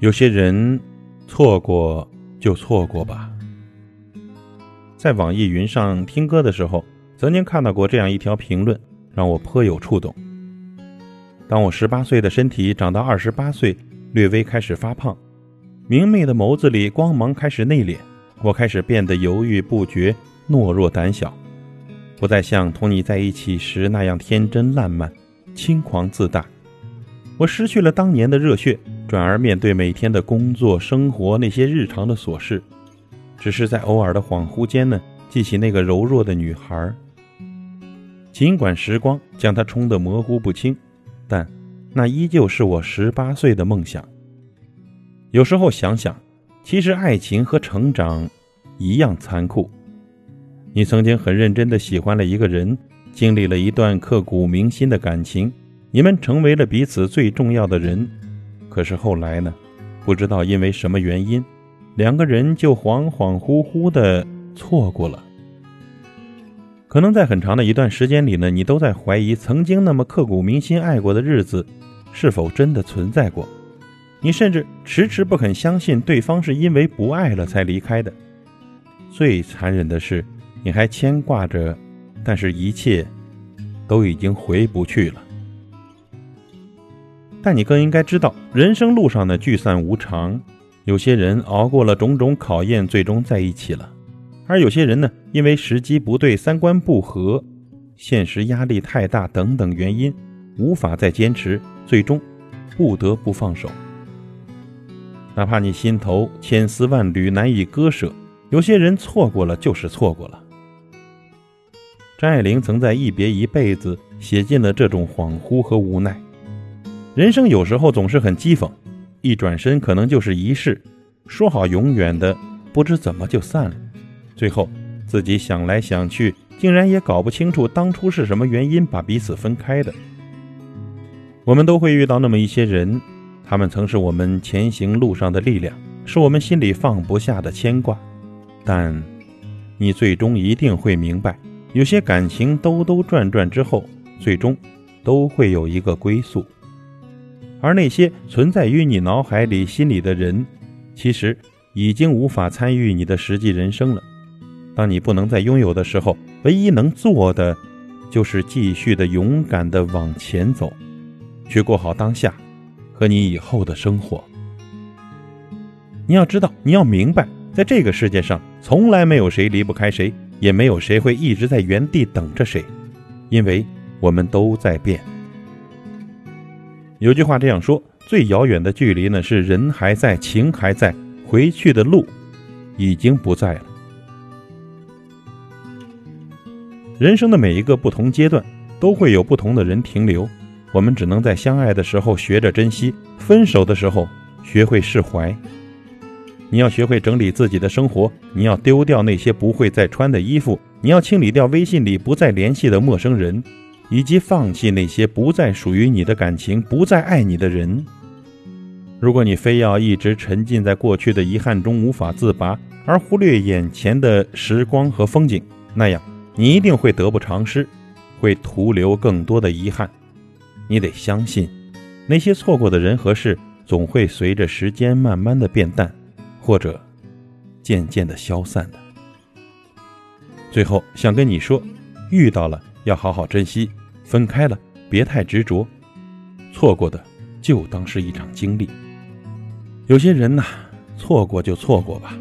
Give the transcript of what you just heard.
有些人错过就错过吧。在网易云上听歌的时候，曾经看到过这样一条评论，让我颇有触动。当我十八岁的身体长到二十八岁，略微开始发胖，明媚的眸子里光芒开始内敛，我开始变得犹豫不决、懦弱胆小，不再像同你在一起时那样天真烂漫、轻狂自大。我失去了当年的热血。转而面对每天的工作、生活那些日常的琐事，只是在偶尔的恍惚间呢，记起那个柔弱的女孩。尽管时光将她冲得模糊不清，但那依旧是我十八岁的梦想。有时候想想，其实爱情和成长一样残酷。你曾经很认真的喜欢了一个人，经历了一段刻骨铭心的感情，你们成为了彼此最重要的人。可是后来呢？不知道因为什么原因，两个人就恍恍惚惚的错过了。可能在很长的一段时间里呢，你都在怀疑曾经那么刻骨铭心爱过的日子是否真的存在过。你甚至迟迟不肯相信对方是因为不爱了才离开的。最残忍的是，你还牵挂着，但是一切都已经回不去了。但你更应该知道，人生路上的聚散无常，有些人熬过了种种考验，最终在一起了；而有些人呢，因为时机不对、三观不合、现实压力太大等等原因，无法再坚持，最终不得不放手。哪怕你心头千丝万缕难以割舍，有些人错过了就是错过了。张爱玲曾在《一别一辈子》写尽了这种恍惚和无奈。人生有时候总是很讥讽，一转身可能就是一世，说好永远的，不知怎么就散了。最后自己想来想去，竟然也搞不清楚当初是什么原因把彼此分开的。我们都会遇到那么一些人，他们曾是我们前行路上的力量，是我们心里放不下的牵挂。但你最终一定会明白，有些感情兜兜转转之后，最终都会有一个归宿。而那些存在于你脑海里、心里的人，其实已经无法参与你的实际人生了。当你不能再拥有的时候，唯一能做的，就是继续的勇敢的往前走，去过好当下和你以后的生活。你要知道，你要明白，在这个世界上，从来没有谁离不开谁，也没有谁会一直在原地等着谁，因为我们都在变。有句话这样说：最遥远的距离呢，是人还在，情还在，回去的路已经不在了。人生的每一个不同阶段，都会有不同的人停留。我们只能在相爱的时候学着珍惜，分手的时候学会释怀。你要学会整理自己的生活，你要丢掉那些不会再穿的衣服，你要清理掉微信里不再联系的陌生人。以及放弃那些不再属于你的感情，不再爱你的人。如果你非要一直沉浸在过去的遗憾中无法自拔，而忽略眼前的时光和风景，那样你一定会得不偿失，会徒留更多的遗憾。你得相信，那些错过的人和事，总会随着时间慢慢的变淡，或者渐渐的消散的。最后想跟你说，遇到了要好好珍惜。分开了，别太执着，错过的就当是一场经历。有些人呐，错过就错过吧。